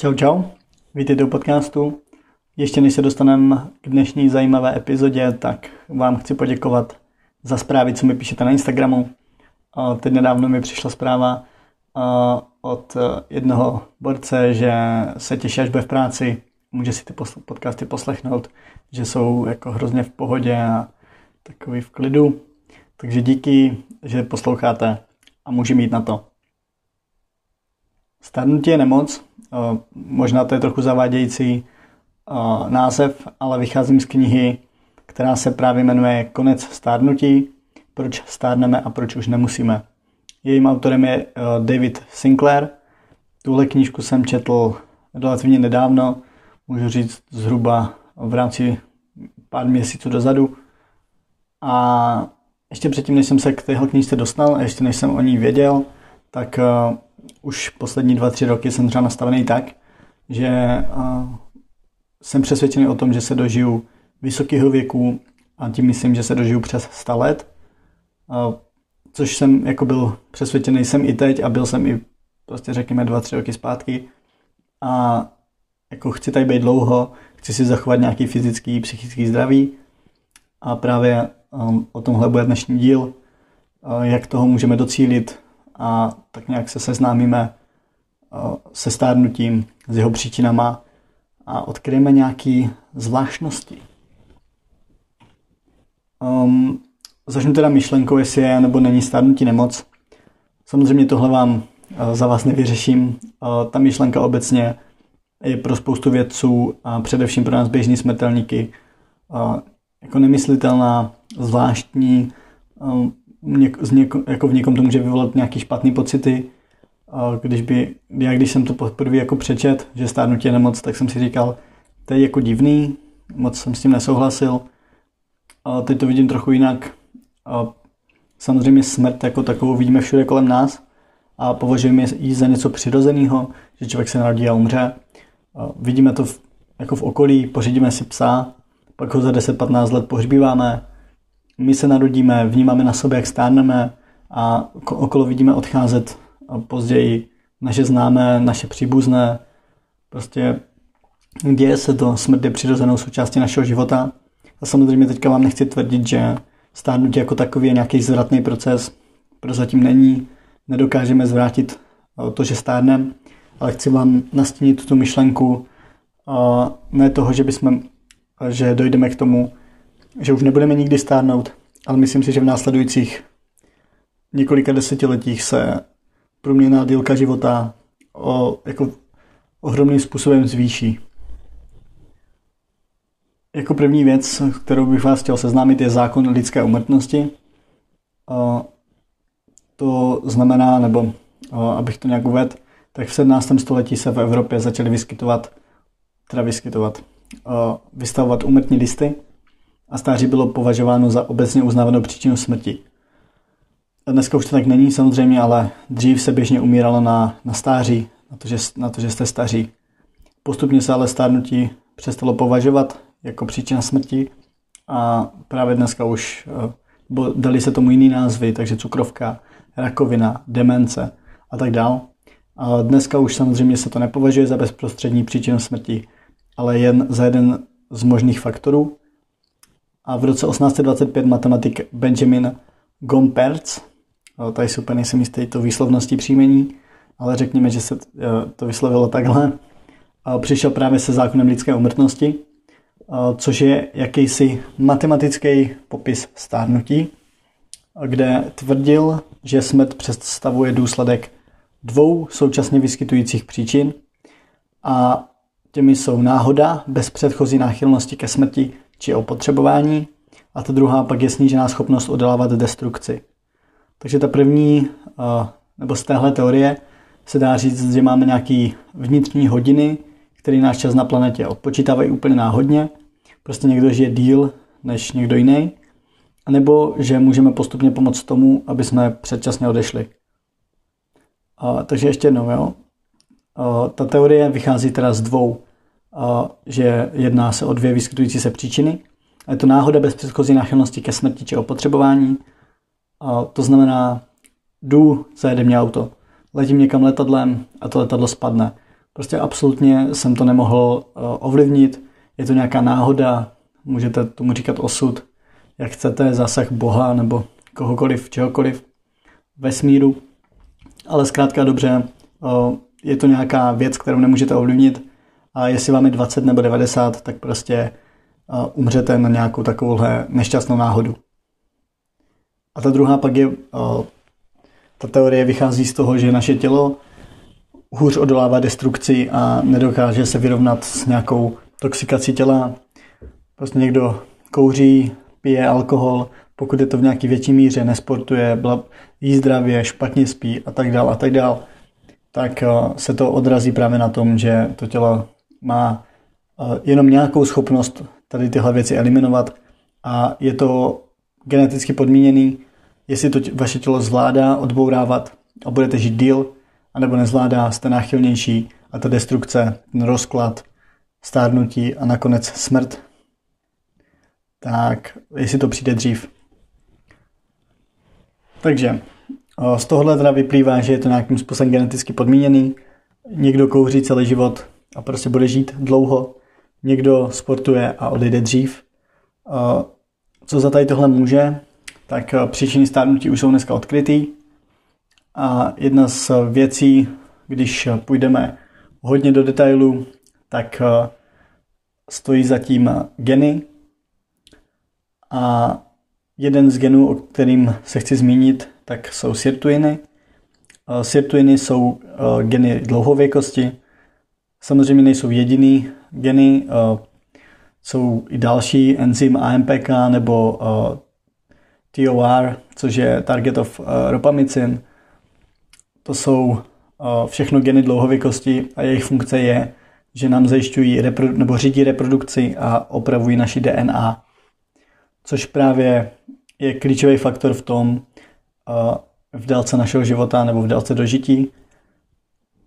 Čau, čau. Vítejte u podcastu. Ještě než se dostaneme k dnešní zajímavé epizodě, tak vám chci poděkovat za zprávy, co mi píšete na Instagramu. Teď nedávno mi přišla zpráva od jednoho borce, že se těší, až bude v práci, může si ty podcasty poslechnout, že jsou jako hrozně v pohodě a takový v klidu. Takže díky, že posloucháte a může mít na to. Stárnutí je nemoc, možná to je trochu zavádějící název, ale vycházím z knihy, která se právě jmenuje Konec stárnutí, proč stárneme a proč už nemusíme. Jejím autorem je David Sinclair. Tuhle knížku jsem četl relativně nedávno, můžu říct zhruba v rámci pár měsíců dozadu. A ještě předtím, než jsem se k téhle knížce dostal a ještě než jsem o ní věděl, tak už poslední dva, tři roky jsem třeba nastavený tak, že jsem přesvědčený o tom, že se dožiju vysokého věku a tím myslím, že se dožiju přes 100 let, což jsem jako byl přesvědčený jsem i teď a byl jsem i prostě řekněme dva, tři roky zpátky. A jako chci tady být dlouho, chci si zachovat nějaký fyzický, psychický zdraví. A právě o tomhle bude dnešní díl, jak toho můžeme docílit a tak nějak se seznámíme uh, se stárnutím, s jeho příčinama a odkryjeme nějaké zvláštnosti. Um, začnu teda myšlenkou, jestli je nebo není stárnutí nemoc. Samozřejmě tohle vám uh, za vás nevyřeším. Uh, ta myšlenka obecně je pro spoustu vědců a především pro nás běžní smrtelníky jako nemyslitelná, zvláštní, něk, něko, jako v někom to může vyvolat nějaký špatný pocity. Když by, já když jsem to poprvé jako přečet, že stárnutí je nemoc, tak jsem si říkal, to je jako divný, moc jsem s tím nesouhlasil. A teď to vidím trochu jinak. A samozřejmě smrt jako takovou vidíme všude kolem nás a považujeme ji za něco přirozeného, že člověk se narodí a umře. A vidíme to v, jako v okolí, pořídíme si psa, pak ho za 10-15 let pohřbíváme, my se narodíme, vnímáme na sobě, jak stárneme a okolo vidíme odcházet později naše známé, naše příbuzné. Prostě děje se to, smrt je přirozenou součástí našeho života. A samozřejmě teďka vám nechci tvrdit, že stárnutí jako takový je nějaký zvratný proces. Prozatím není, nedokážeme zvrátit to, že stárneme, ale chci vám nastínit tu myšlenku ne toho, že bychom že dojdeme k tomu, že už nebudeme nikdy stárnout, ale myslím si, že v následujících několika desetiletích se průměrná dílka života o, jako ohromným způsobem zvýší. Jako první věc, kterou bych vás chtěl seznámit, je zákon lidské umrtnosti. To znamená, nebo abych to nějak uvedl, tak v 17. století se v Evropě začaly vyskytovat, teda vyskytovat, vystavovat umrtní listy a stáří bylo považováno za obecně uznávanou příčinu smrti. A dneska už to tak není samozřejmě, ale dřív se běžně umíralo na, na stáří, na to, že, na to, že jste staří. Postupně se ale stárnutí přestalo považovat jako příčina smrti a právě dneska už eh, bo dali se tomu jiný názvy, takže cukrovka, rakovina, demence a tak dál. A dneska už samozřejmě se to nepovažuje za bezprostřední příčinu smrti, ale jen za jeden z možných faktorů. A v roce 1825 matematik Benjamin Gomperz, tady si úplně nejsem jistý to výslovností příjmení, ale řekněme, že se eh, to vyslovilo takhle, přišel právě se zákonem lidské umrtnosti, což je jakýsi matematický popis stárnutí, kde tvrdil, že smrt představuje důsledek dvou současně vyskytujících příčin a Těmi jsou náhoda bez předchozí náchylnosti ke smrti či opotřebování a ta druhá pak je snížená schopnost odolávat destrukci. Takže ta první, nebo z téhle teorie se dá říct, že máme nějaký vnitřní hodiny, který náš čas na planetě odpočítávají úplně náhodně. Prostě někdo žije díl než někdo jiný. A nebo že můžeme postupně pomoct tomu, aby jsme předčasně odešli. A, takže ještě jednou, jo. Ta teorie vychází teda z dvou, že jedná se o dvě vyskytující se příčiny. Je to náhoda bez předchozí náchylnosti ke smrti či opotřebování. To znamená, jdu, zajede mě auto, letím někam letadlem a to letadlo spadne. Prostě absolutně jsem to nemohl uh, ovlivnit. Je to nějaká náhoda, můžete tomu říkat osud, jak chcete, zásah Boha nebo kohokoliv, čehokoliv, vesmíru. Ale zkrátka dobře, uh, je to nějaká věc, kterou nemůžete ovlivnit a jestli vám je 20 nebo 90, tak prostě umřete na nějakou takovouhle nešťastnou náhodu. A ta druhá pak je, ta teorie vychází z toho, že naše tělo hůř odolává destrukci a nedokáže se vyrovnat s nějakou toxikací těla. Prostě někdo kouří, pije alkohol, pokud je to v nějaký větší míře, nesportuje, jí zdravě, špatně spí a tak dál a tak dál, tak se to odrazí právě na tom, že to tělo má jenom nějakou schopnost tady tyhle věci eliminovat a je to geneticky podmíněný, jestli to vaše tělo zvládá odbourávat a budete žít díl, anebo nezvládá, jste náchylnější a ta destrukce, ten rozklad, stárnutí a nakonec smrt, tak jestli to přijde dřív. Takže z tohohle teda vyplývá, že je to nějakým způsobem geneticky podmíněný. Někdo kouří celý život a prostě bude žít dlouho. Někdo sportuje a odejde dřív. Co za tady tohle může? Tak příčiny stárnutí už jsou dneska odkrytý. A jedna z věcí, když půjdeme hodně do detailu, tak stojí zatím geny. A jeden z genů, o kterým se chci zmínit, tak jsou sirtuiny. Sirtuiny jsou geny dlouhověkosti. Samozřejmě nejsou jediný geny, jsou i další enzym AMPK nebo TOR, což je Target of Ropamicin. To jsou všechno geny dlouhověkosti a jejich funkce je, že nám zajišťují nebo řídí reprodukci a opravují naši DNA, což právě je klíčový faktor v tom, v délce našeho života nebo v délce dožití,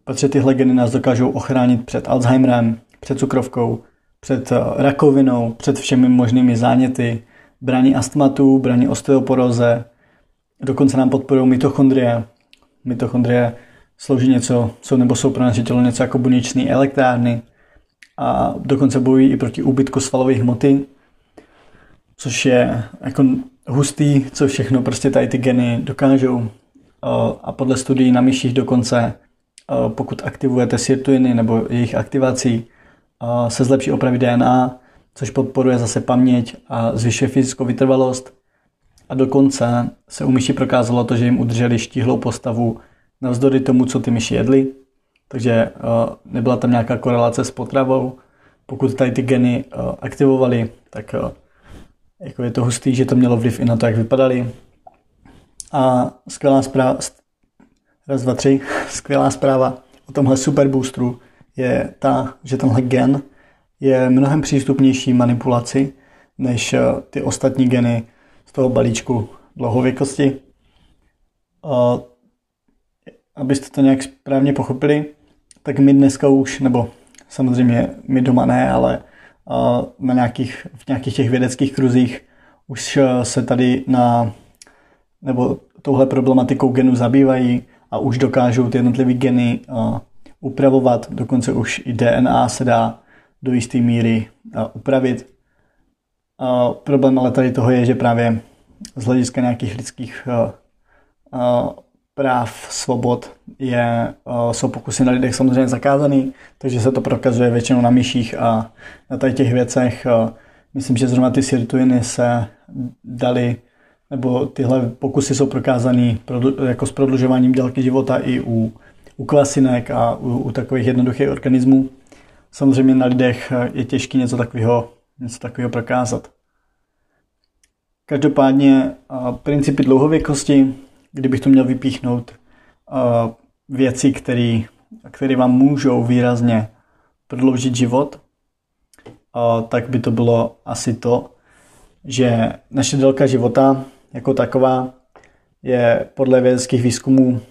protože tyhle geny nás dokážou ochránit před Alzheimerem, před cukrovkou, před rakovinou, před všemi možnými záněty, brání astmatu, brání osteoporóze, dokonce nám podporují mitochondrie. Mitochondrie slouží něco, co nebo jsou pro naše tělo něco jako buněčné elektrárny a dokonce bojují i proti úbytku svalové hmoty, což je jako hustý, co všechno prostě tady ty geny dokážou. A podle studií na myších dokonce, pokud aktivujete sirtuiny nebo jejich aktivací, se zlepší opravy DNA, což podporuje zase paměť a zvyšuje fyzickou vytrvalost. A dokonce se u myší prokázalo to, že jim udrželi štíhlou postavu navzdory tomu, co ty myši jedly. Takže nebyla tam nějaká korelace s potravou. Pokud tady ty geny aktivovali, tak jako je to hustý, že to mělo vliv i na to, jak vypadali. A skvělá zpráva, raz, dva, tři, skvělá zpráva. O tomhle super boostru je ta, že tenhle gen je mnohem přístupnější manipulaci než eh, ty ostatní geny z toho balíčku dlouhověkosti. A abyste to nějak správně pochopili, tak my dneska už, nebo samozřejmě my doma ne, ale na nějakých, v nějakých těch vědeckých kruzích už eh, se tady na, nebo touhle problematikou genu zabývají a už dokážou ty jednotlivé geny uh, upravovat, dokonce už i DNA se dá do jisté míry uh, upravit. Uh, problém ale tady toho je, že právě z hlediska nějakých lidských práv, svobod je, jsou pokusy na lidech samozřejmě zakázaný, takže se to prokazuje většinou na myších a na tady těch věcech. Myslím, že zrovna ty sirtuiny se dali, nebo tyhle pokusy jsou prokázaný jako s prodlužováním délky života i u, u kvasinek a u, u takových jednoduchých organismů. Samozřejmě na lidech je těžké něco takového, něco takového prokázat. Každopádně principy dlouhověkosti kdybych to měl vypíchnout, věci, které vám můžou výrazně prodloužit život, tak by to bylo asi to, že naše délka života jako taková je podle vědeckých výzkumů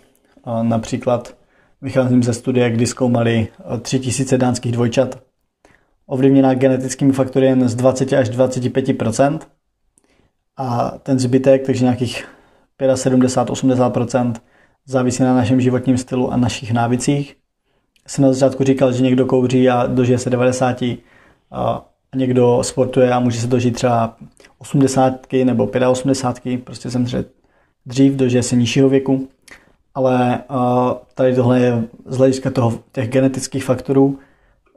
uh, například vycházím ze studie, kdy zkoumali 3000 dánských dvojčat, ovlivněná genetickými faktory jen z 20 až 25% a ten zbytek, takže nějakých 75-80% závisí na našem životním stylu a našich návicích. jsem na začátku říkal, že někdo kouří a dožije se 90 a někdo sportuje a může se dožít třeba 80 nebo 85, prostě zemře dřív, dožije se nižšího věku. Ale uh, tady tohle je z hlediska toho, těch genetických faktorů.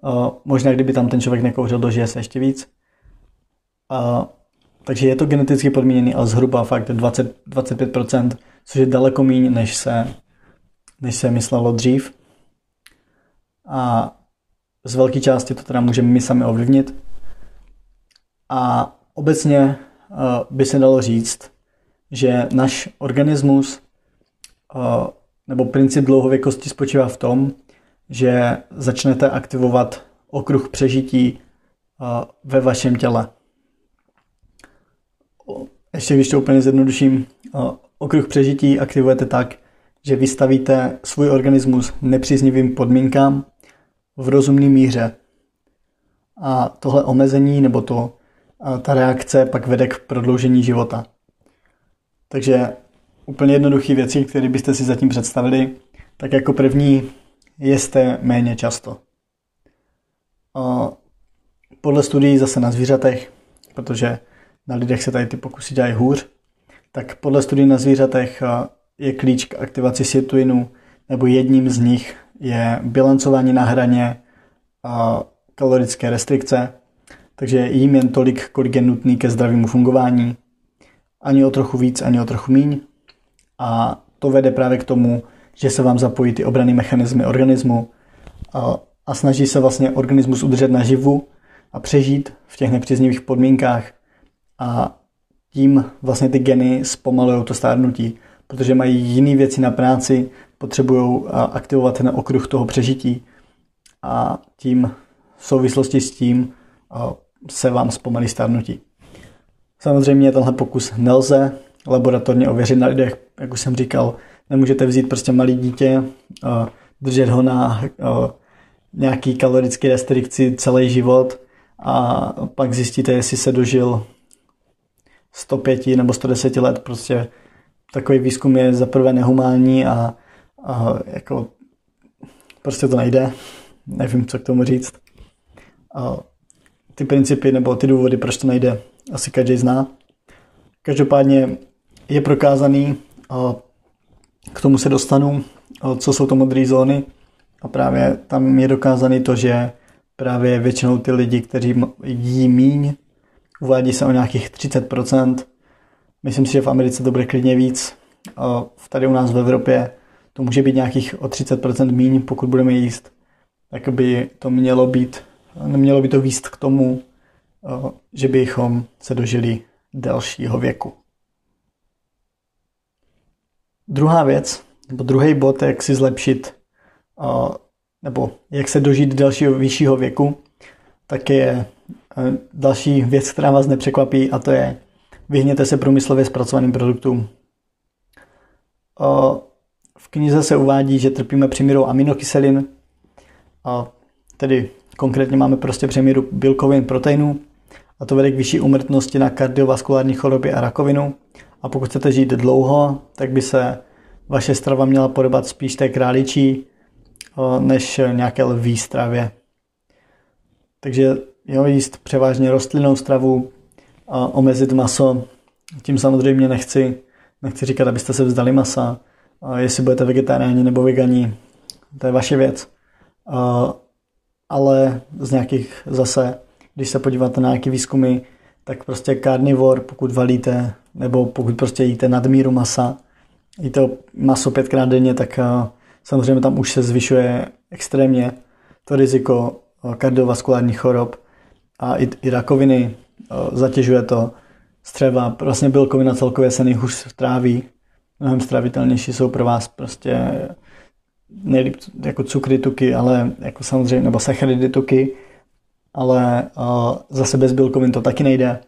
Uh, možná kdyby tam ten člověk nekouřil, dožije se ještě víc. Uh, takže je to geneticky podmíněný, ale zhruba fakt 20, 25%, což je daleko méně, než se, než se myslelo dřív. A z velké části to teda můžeme my sami ovlivnit. A obecně uh, by se dalo říct, že náš organismus uh, nebo princip dlouhověkosti spočívá v tom, že začnete aktivovat okruh přežití uh, ve vašem těle. Ještě když to úplně zjednoduším, okruh přežití aktivujete tak, že vystavíte svůj organismus nepříznivým podmínkám v rozumné míře. A tohle omezení nebo to, ta reakce pak vede k prodloužení života. Takže úplně jednoduché věci, které byste si zatím představili, tak jako první jeste méně často. Podle studií zase na zvířatech, protože na lidech se tady ty pokusy dělají hůř, tak podle studií na zvířatech je klíč k aktivaci sirtuinu, nebo jedním z nich je bilancování na hraně a kalorické restrikce, takže jím jen tolik, kolik je nutný ke zdravému fungování, ani o trochu víc, ani o trochu míň. A to vede právě k tomu, že se vám zapojí ty obrany mechanismy organismu a, a snaží se vlastně organismus udržet naživu a přežít v těch nepříznivých podmínkách. A tím vlastně ty geny zpomalují to stárnutí, protože mají jiné věci na práci, potřebují aktivovat ten okruh toho přežití. A tím v souvislosti s tím se vám zpomalí stárnutí. Samozřejmě tenhle pokus nelze laboratorně ověřit na lidech, jak už jsem říkal, nemůžete vzít prostě malý dítě, držet ho na nějaký kalorický restrikci celý život a pak zjistíte, jestli se dožil 105 nebo 110 let. Prostě takový výzkum je zaprvé nehumánní a, a jako prostě to nejde. Nevím, co k tomu říct. A ty principy nebo ty důvody, proč to nejde, asi každý zná. Každopádně je prokázaný, k tomu se dostanu, co jsou to modré zóny a právě tam je dokázaný to, že právě většinou ty lidi, kteří jí míň, uvádí se o nějakých 30%. Myslím si, že v Americe to bude klidně víc. Tady u nás v Evropě to může být nějakých o 30% míň, pokud budeme jíst. Tak by to mělo být, nemělo by to výst k tomu, že bychom se dožili delšího věku. Druhá věc, nebo druhý bod, jak si zlepšit, nebo jak se dožít dalšího vyššího věku, tak je další věc, která vás nepřekvapí, a to je vyhněte se průmyslově zpracovaným produktům. V knize se uvádí, že trpíme přemírou aminokyselin, tedy konkrétně máme prostě přemíru bílkovin proteinů, a to vede k vyšší umrtnosti na kardiovaskulární choroby a rakovinu. A pokud chcete žít dlouho, tak by se vaše strava měla podobat spíš té králičí, než nějaké lví stravě. Takže jo, jíst převážně rostlinnou stravu, a omezit maso. Tím samozřejmě nechci, nechci říkat, abyste se vzdali masa. A jestli budete vegetariáni nebo vegani, to je vaše věc. A, ale z nějakých zase když se podíváte na nějaké výzkumy, tak prostě carnivore, pokud valíte, nebo pokud prostě jíte nadmíru masa, jíte maso pětkrát denně, tak eh, samozřejmě tam už se zvyšuje extrémně to riziko eh, kardiovaskulárních chorob. A i, i rakoviny, eh, zatěžuje to. Střeva, vlastně bílkovina celkově se nejhůř tráví, mnohem stravitelnější jsou pro vás prostě nejlíp jako cukry, tuky, ale jako samozřejmě, nebo sacharidy, tuky, ale uh, zase bez bílkovin to taky nejde.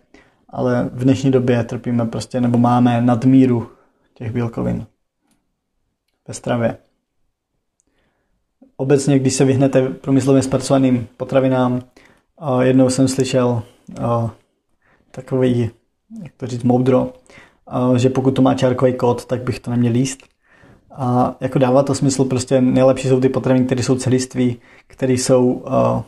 Ale v dnešní době trpíme prostě, nebo máme nadmíru těch bílkovin ve stravě. Obecně, když se vyhnete průmyslově zpracovaným potravinám, uh, jednou jsem slyšel uh, takový, jak to říct, moudro, uh, že pokud to má čárkový kód, tak bych to neměl líst. A jako dává to smysl, prostě nejlepší jsou ty potraviny, které jsou celiství, které jsou, uh,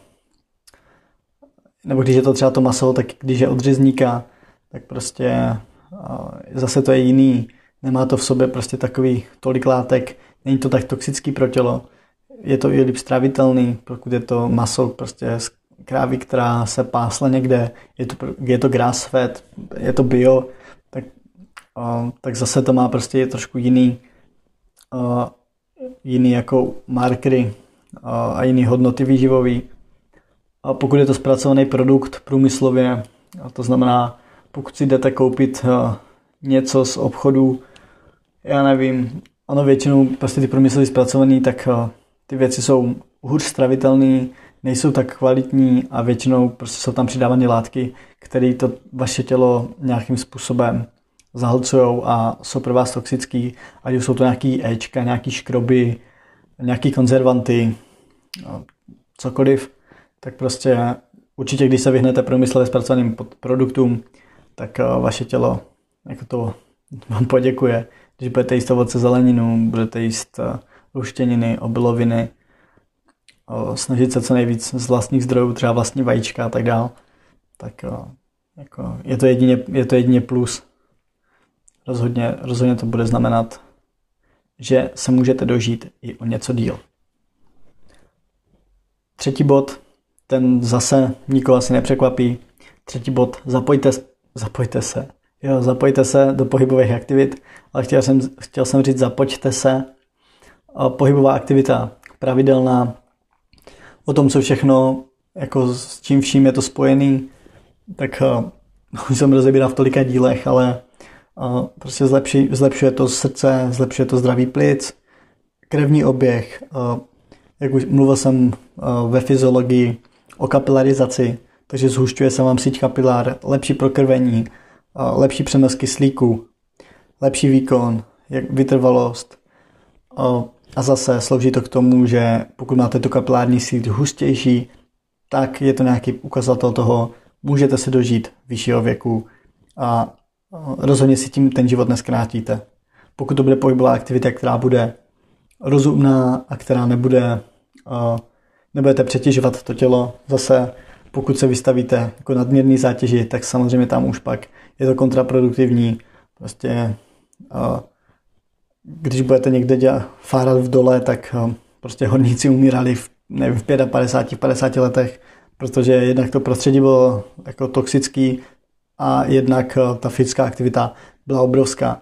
nebo když je to třeba to maso, tak když je od řezníka, tak prostě uh, zase to je jiný, nemá to v sobě prostě takový tolik látek, není to tak toxický pro tělo, je to i líp stravitelný, pokud je to maso prostě z krávy, která se pásla někde, je to, je to grass fed, je to bio, tak, uh, tak zase to má prostě trošku jiný, jiný jako markery a jiný hodnoty výživový. A pokud je to zpracovaný produkt průmyslově, a to znamená, pokud si jdete koupit něco z obchodu, já nevím, ono většinou prostě ty průmyslově zpracovaný, tak ty věci jsou hůř stravitelné, nejsou tak kvalitní a většinou prostě jsou tam přidávané látky, které to vaše tělo nějakým způsobem zahlcují a jsou pro vás toxický, ať už jsou to nějaký Ečka, nějaký škroby, nějaký konzervanty, no, cokoliv, tak prostě určitě, když se vyhnete průmyslově zpracovaným produktům, tak eh, vaše tělo jako to vám poděkuje. Když budete jíst ovoce zeleninu, budete jíst eh, luštěniny, obiloviny, snažit se co nejvíc z vlastních zdrojů, třeba vlastní vajíčka a tak dál, tak jako, je, to jedině, je to jedině plus. Rozhodně, rozhodně to bude znamenat, že se můžete dožít i o něco díl. Třetí bod, ten zase nikoho asi nepřekvapí. Třetí bod, zapojte, zapojte se. Jo, zapojte se do pohybových aktivit, ale chtěl jsem, chtěl jsem říct, zapojte se pohybová aktivita pravidelná, o tom, co všechno, jako s čím vším je to spojený, tak uh, už jsem rozebíral v tolika dílech, ale prostě zlepší, zlepšuje to srdce, zlepšuje to zdraví plic, krevní oběh, jak už mluvil jsem ve fyziologii o kapilarizaci, takže zhušťuje se vám síť kapilár, lepší prokrvení, lepší přenos kyslíku, lepší výkon, vytrvalost, a zase slouží to k tomu, že pokud máte tu kapilární síť hustější, tak je to nějaký ukazatel toho, můžete se dožít vyššího věku a rozhodně si tím ten život neskrátíte. Pokud to bude pohybová aktivita, která bude rozumná a která nebude, nebudete přetěžovat to tělo, zase pokud se vystavíte jako nadměrný zátěži, tak samozřejmě tam už pak je to kontraproduktivní. Prostě když budete někde dělat, fárat v dole, tak prostě horníci umírali v, nevím, v 55, 50 letech, protože jednak to prostředí bylo jako toxický a jednak eh, ta fyzická aktivita byla obrovská.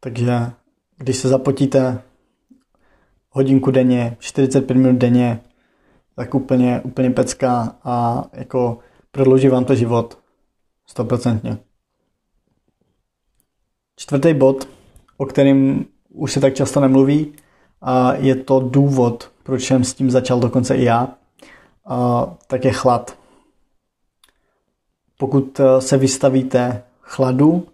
Takže když se zapotíte hodinku denně, 45 minut denně, tak úplně, úplně pecka a jako prodlouží vám to život stoprocentně. Čtvrtý bod o kterém už se tak často nemluví. A je to důvod, proč jsem s tím začal dokonce i já. A tak je chlad. Pokud eh, se vystavíte chladu,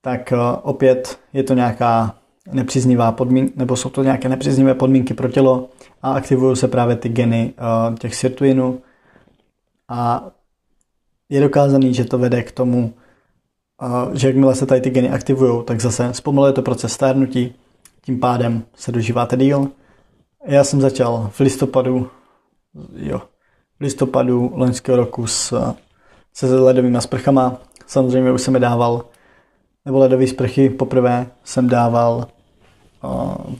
tak eh, opět je to nějaká nepříznivá podmínka, nebo jsou to nějaké nepříznivé podmínky pro tělo a aktivují se právě ty geny eh, těch sirtuinů a je dokázaný, že to vede k tomu, že jakmile se tady ty geny aktivují, tak zase zpomaluje to proces stárnutí, tím pádem se dožíváte díl. Já jsem začal v listopadu, jo, v listopadu loňského roku s, se ledovými sprchama. Samozřejmě už jsem je dával, nebo ledové sprchy poprvé jsem dával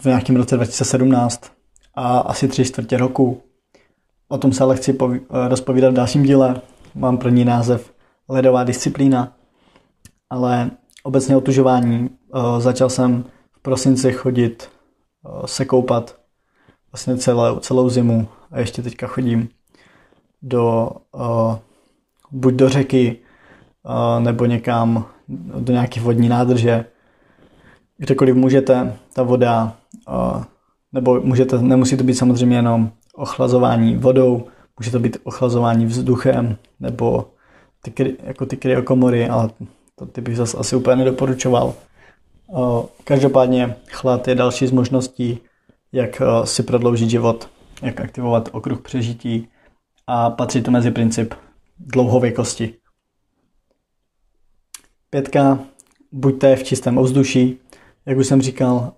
v nějakém roce 2017 a asi tři čtvrtě roku. O tom se ale chci rozpovídat v dalším díle. Mám pro ní název Ledová disciplína ale obecně otužování. Uh, začal jsem v prosinci chodit se koupat vlastně celou, celou zimu a ještě teďka chodím do buď do řeky nebo někam do nějaké vodní nádrže. Kdekoliv můžete, ta voda, nebo můžete, nemusí to být samozřejmě jenom ochlazování vodou, může to být ochlazování vzduchem nebo ty, jako ty kryokomory, ale to ty bych zase asi úplně nedoporučoval. Každopádně chlad je další z možností, jak si prodloužit život, jak aktivovat okruh přežití a patří to mezi princip dlouhověkosti. Pětka, buďte v čistém ovzduší, jak už jsem říkal,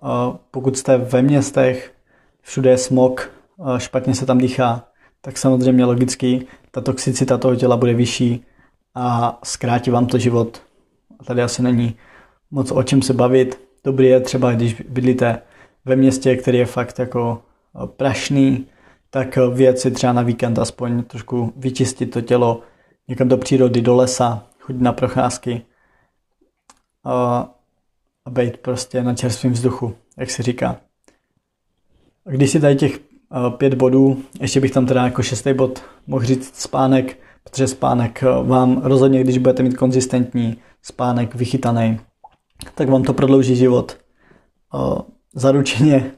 pokud jste ve městech, všude je smog, špatně se tam dýchá, tak samozřejmě logicky ta toxicita toho těla bude vyšší a zkrátí vám to život. Tady asi není moc o čem se bavit. Dobrý je třeba, když bydlíte ve městě, který je fakt jako prašný, tak věci třeba na víkend aspoň trošku vyčistit to tělo někam do přírody, do lesa, chodit na procházky a, být prostě na čerstvém vzduchu, jak se říká. A když si tady těch pět bodů, ještě bych tam teda jako šestý bod mohl říct spánek, protože spánek vám rozhodně, když budete mít konzistentní spánek vychytaný, tak vám to prodlouží život. Zaručeně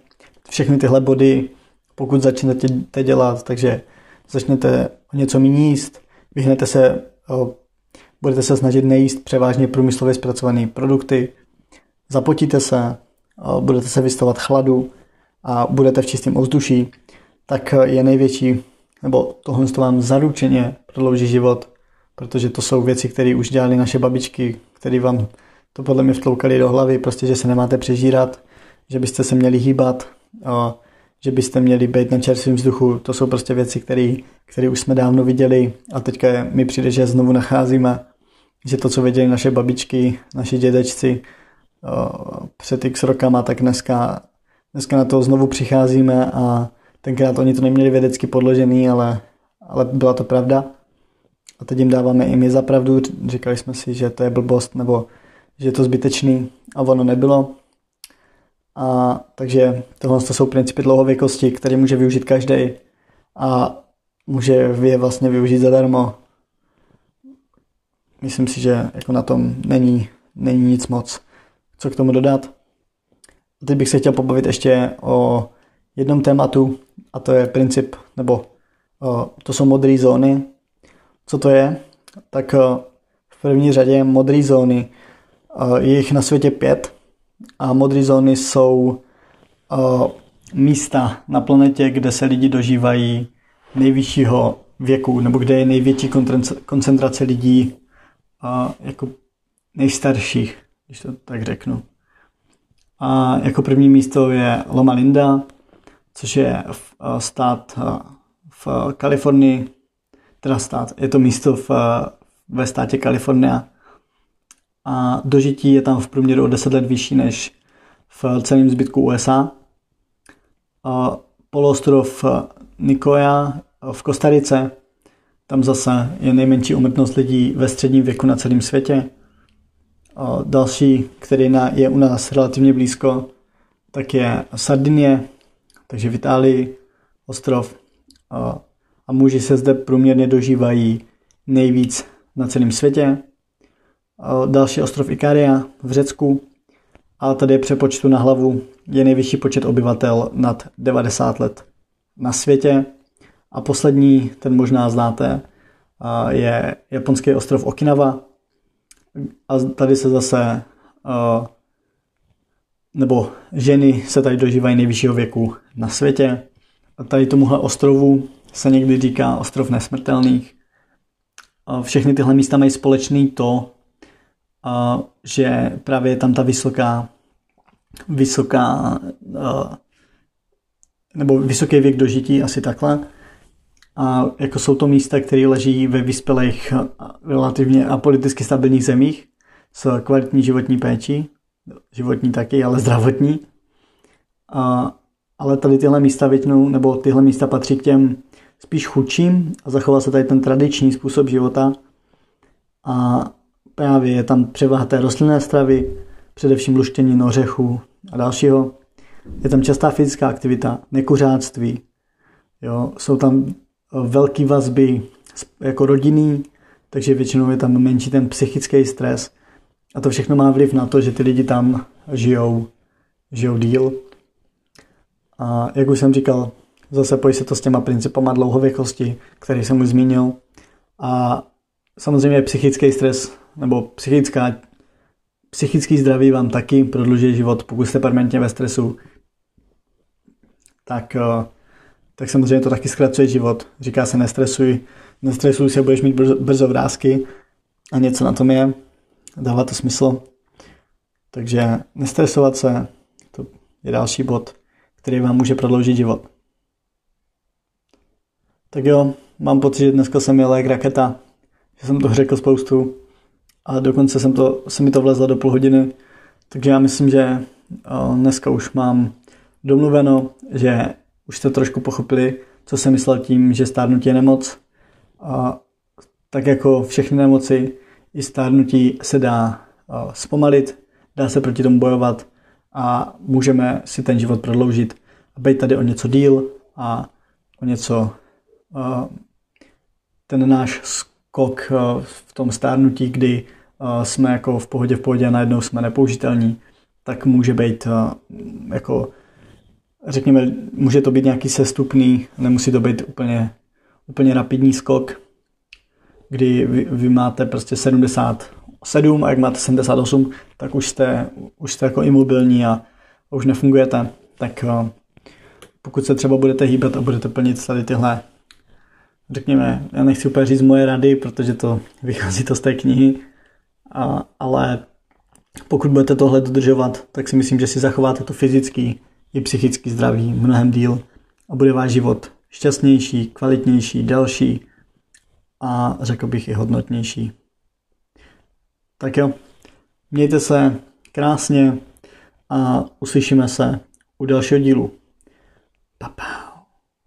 všechny tyhle body, pokud začnete dělat, takže začnete něco méně vyhnete se, budete se snažit nejíst převážně průmyslově zpracované produkty, zapotíte se, budete se vystavovat chladu a budete v čistém ovzduší, tak je největší, nebo tohle to vám zaručeně prodlouží život, protože to jsou věci, které už dělali naše babičky, které vám to podle mě vtloukali do hlavy, prostě, že se nemáte přežírat, že byste se měli hýbat, že byste měli být na čerstvém vzduchu. To jsou prostě věci, které už jsme dávno viděli a teďka mi přijde, že znovu nacházíme, že to, co viděli naše babičky, naši dědečci před x rokama, tak dneska, dneska na to znovu přicházíme a tenkrát oni to neměli vědecky podložený, ale, ale byla to pravda. A teď jim dáváme i my za pravdu. Říkali jsme si, že to je blbost nebo že je to zbytečný a ono nebylo. A, takže tohle jsou principy dlouhověkosti, které může využít každý a může je vlastně využít zadarmo. Myslím si, že jako na tom není, není nic moc, co k tomu dodat. A teď bych se chtěl pobavit ještě o jednom tématu a to je princip, nebo o, to jsou modré zóny. Co to je? Tak o, v první řadě modré zóny je jich na světě pět a modré zóny jsou místa na planetě, kde se lidi dožívají nejvyššího věku, nebo kde je největší koncentrace lidí jako nejstarších, když to tak řeknu. A jako první místo je Loma Linda, což je stát v Kalifornii, teda stát, je to místo v, ve státě Kalifornia a dožití je tam v průměru o 10 let vyšší než v celém zbytku USA. Poloostrov Nikoja v Kostarice, tam zase je nejmenší umrtnost lidí ve středním věku na celém světě. Další, který je u nás relativně blízko, tak je Sardinie, takže v Itálii ostrov. A muži se zde průměrně dožívají nejvíc na celém světě další ostrov Ikaria v Řecku a tady je přepočtu na hlavu je nejvyšší počet obyvatel nad 90 let na světě. A poslední, ten možná znáte, je japonský ostrov Okinawa. A tady se zase, nebo ženy se tady dožívají nejvyššího věku na světě. A tady tomuhle ostrovu se někdy říká ostrov nesmrtelných. Všechny tyhle místa mají společný to, že právě je tam ta vysoká, vysoká nebo vysoký věk dožití, asi takhle. A jako jsou to místa, které leží ve vyspělých relativně a politicky stabilních zemích s kvalitní životní péčí, životní taky, ale zdravotní. A, ale tady tyhle místa většinou, nebo tyhle místa patří k těm spíš chudším a zachová se tady ten tradiční způsob života. A právě je tam převaha té rostlinné stravy, především luštění ořechů a dalšího. Je tam častá fyzická aktivita, nekuřáctví, jo, jsou tam eh, velké vazby jako rodinný, takže většinou je tam menší ten psychický stres a to všechno má vliv na to, že ty lidi tam žijou, žijou díl. A jak už jsem říkal, zase pojí se to s těma principama dlouhověkosti, který jsem už zmínil. A samozřejmě psychický stres nebo psychická, psychický zdraví vám taky prodlužuje život, pokud jste permanentně ve stresu, tak, eh, tak samozřejmě to taky zkracuje život. Říká se nestresuj, nestresuj se, budeš mít brzo, brzo vrázky a něco na tom je. Dává to smysl. Takže nestresovat se, to je další bod, který vám může prodloužit život. Tak jo, mám pocit, že dneska jsem jel jak raketa, že jsem to řekl spoustu a dokonce jsem to, se mi to vlezlo do půl hodiny, takže já myslím, že dneska už mám domluveno, že už jste trošku pochopili, co jsem myslel tím, že stárnutí je nemoc. A tak jako všechny nemoci, i stárnutí se dá zpomalit, dá se proti tomu bojovat a můžeme si ten život prodloužit a být tady o něco díl a o něco ten náš skok v tom stárnutí, kdy jsme jako v pohodě v pohodě a najednou jsme nepoužitelní, tak může být jako řekněme, může to být nějaký sestupný, nemusí to být úplně, úplně rapidní skok, kdy vy, vy máte prostě 77 a jak máte 78, tak už jste, už jste jako imobilní a už nefungujete, tak pokud se třeba budete hýbat a budete plnit tady tyhle, řekněme, já nechci úplně říct moje rady, protože to vychází to z té knihy, a, ale pokud budete tohle dodržovat, tak si myslím, že si zachováte to fyzický i psychický zdraví mnohem díl a bude váš život šťastnější, kvalitnější, delší a řekl bych i hodnotnější. Tak jo, mějte se krásně a uslyšíme se u dalšího dílu. Pa, pa.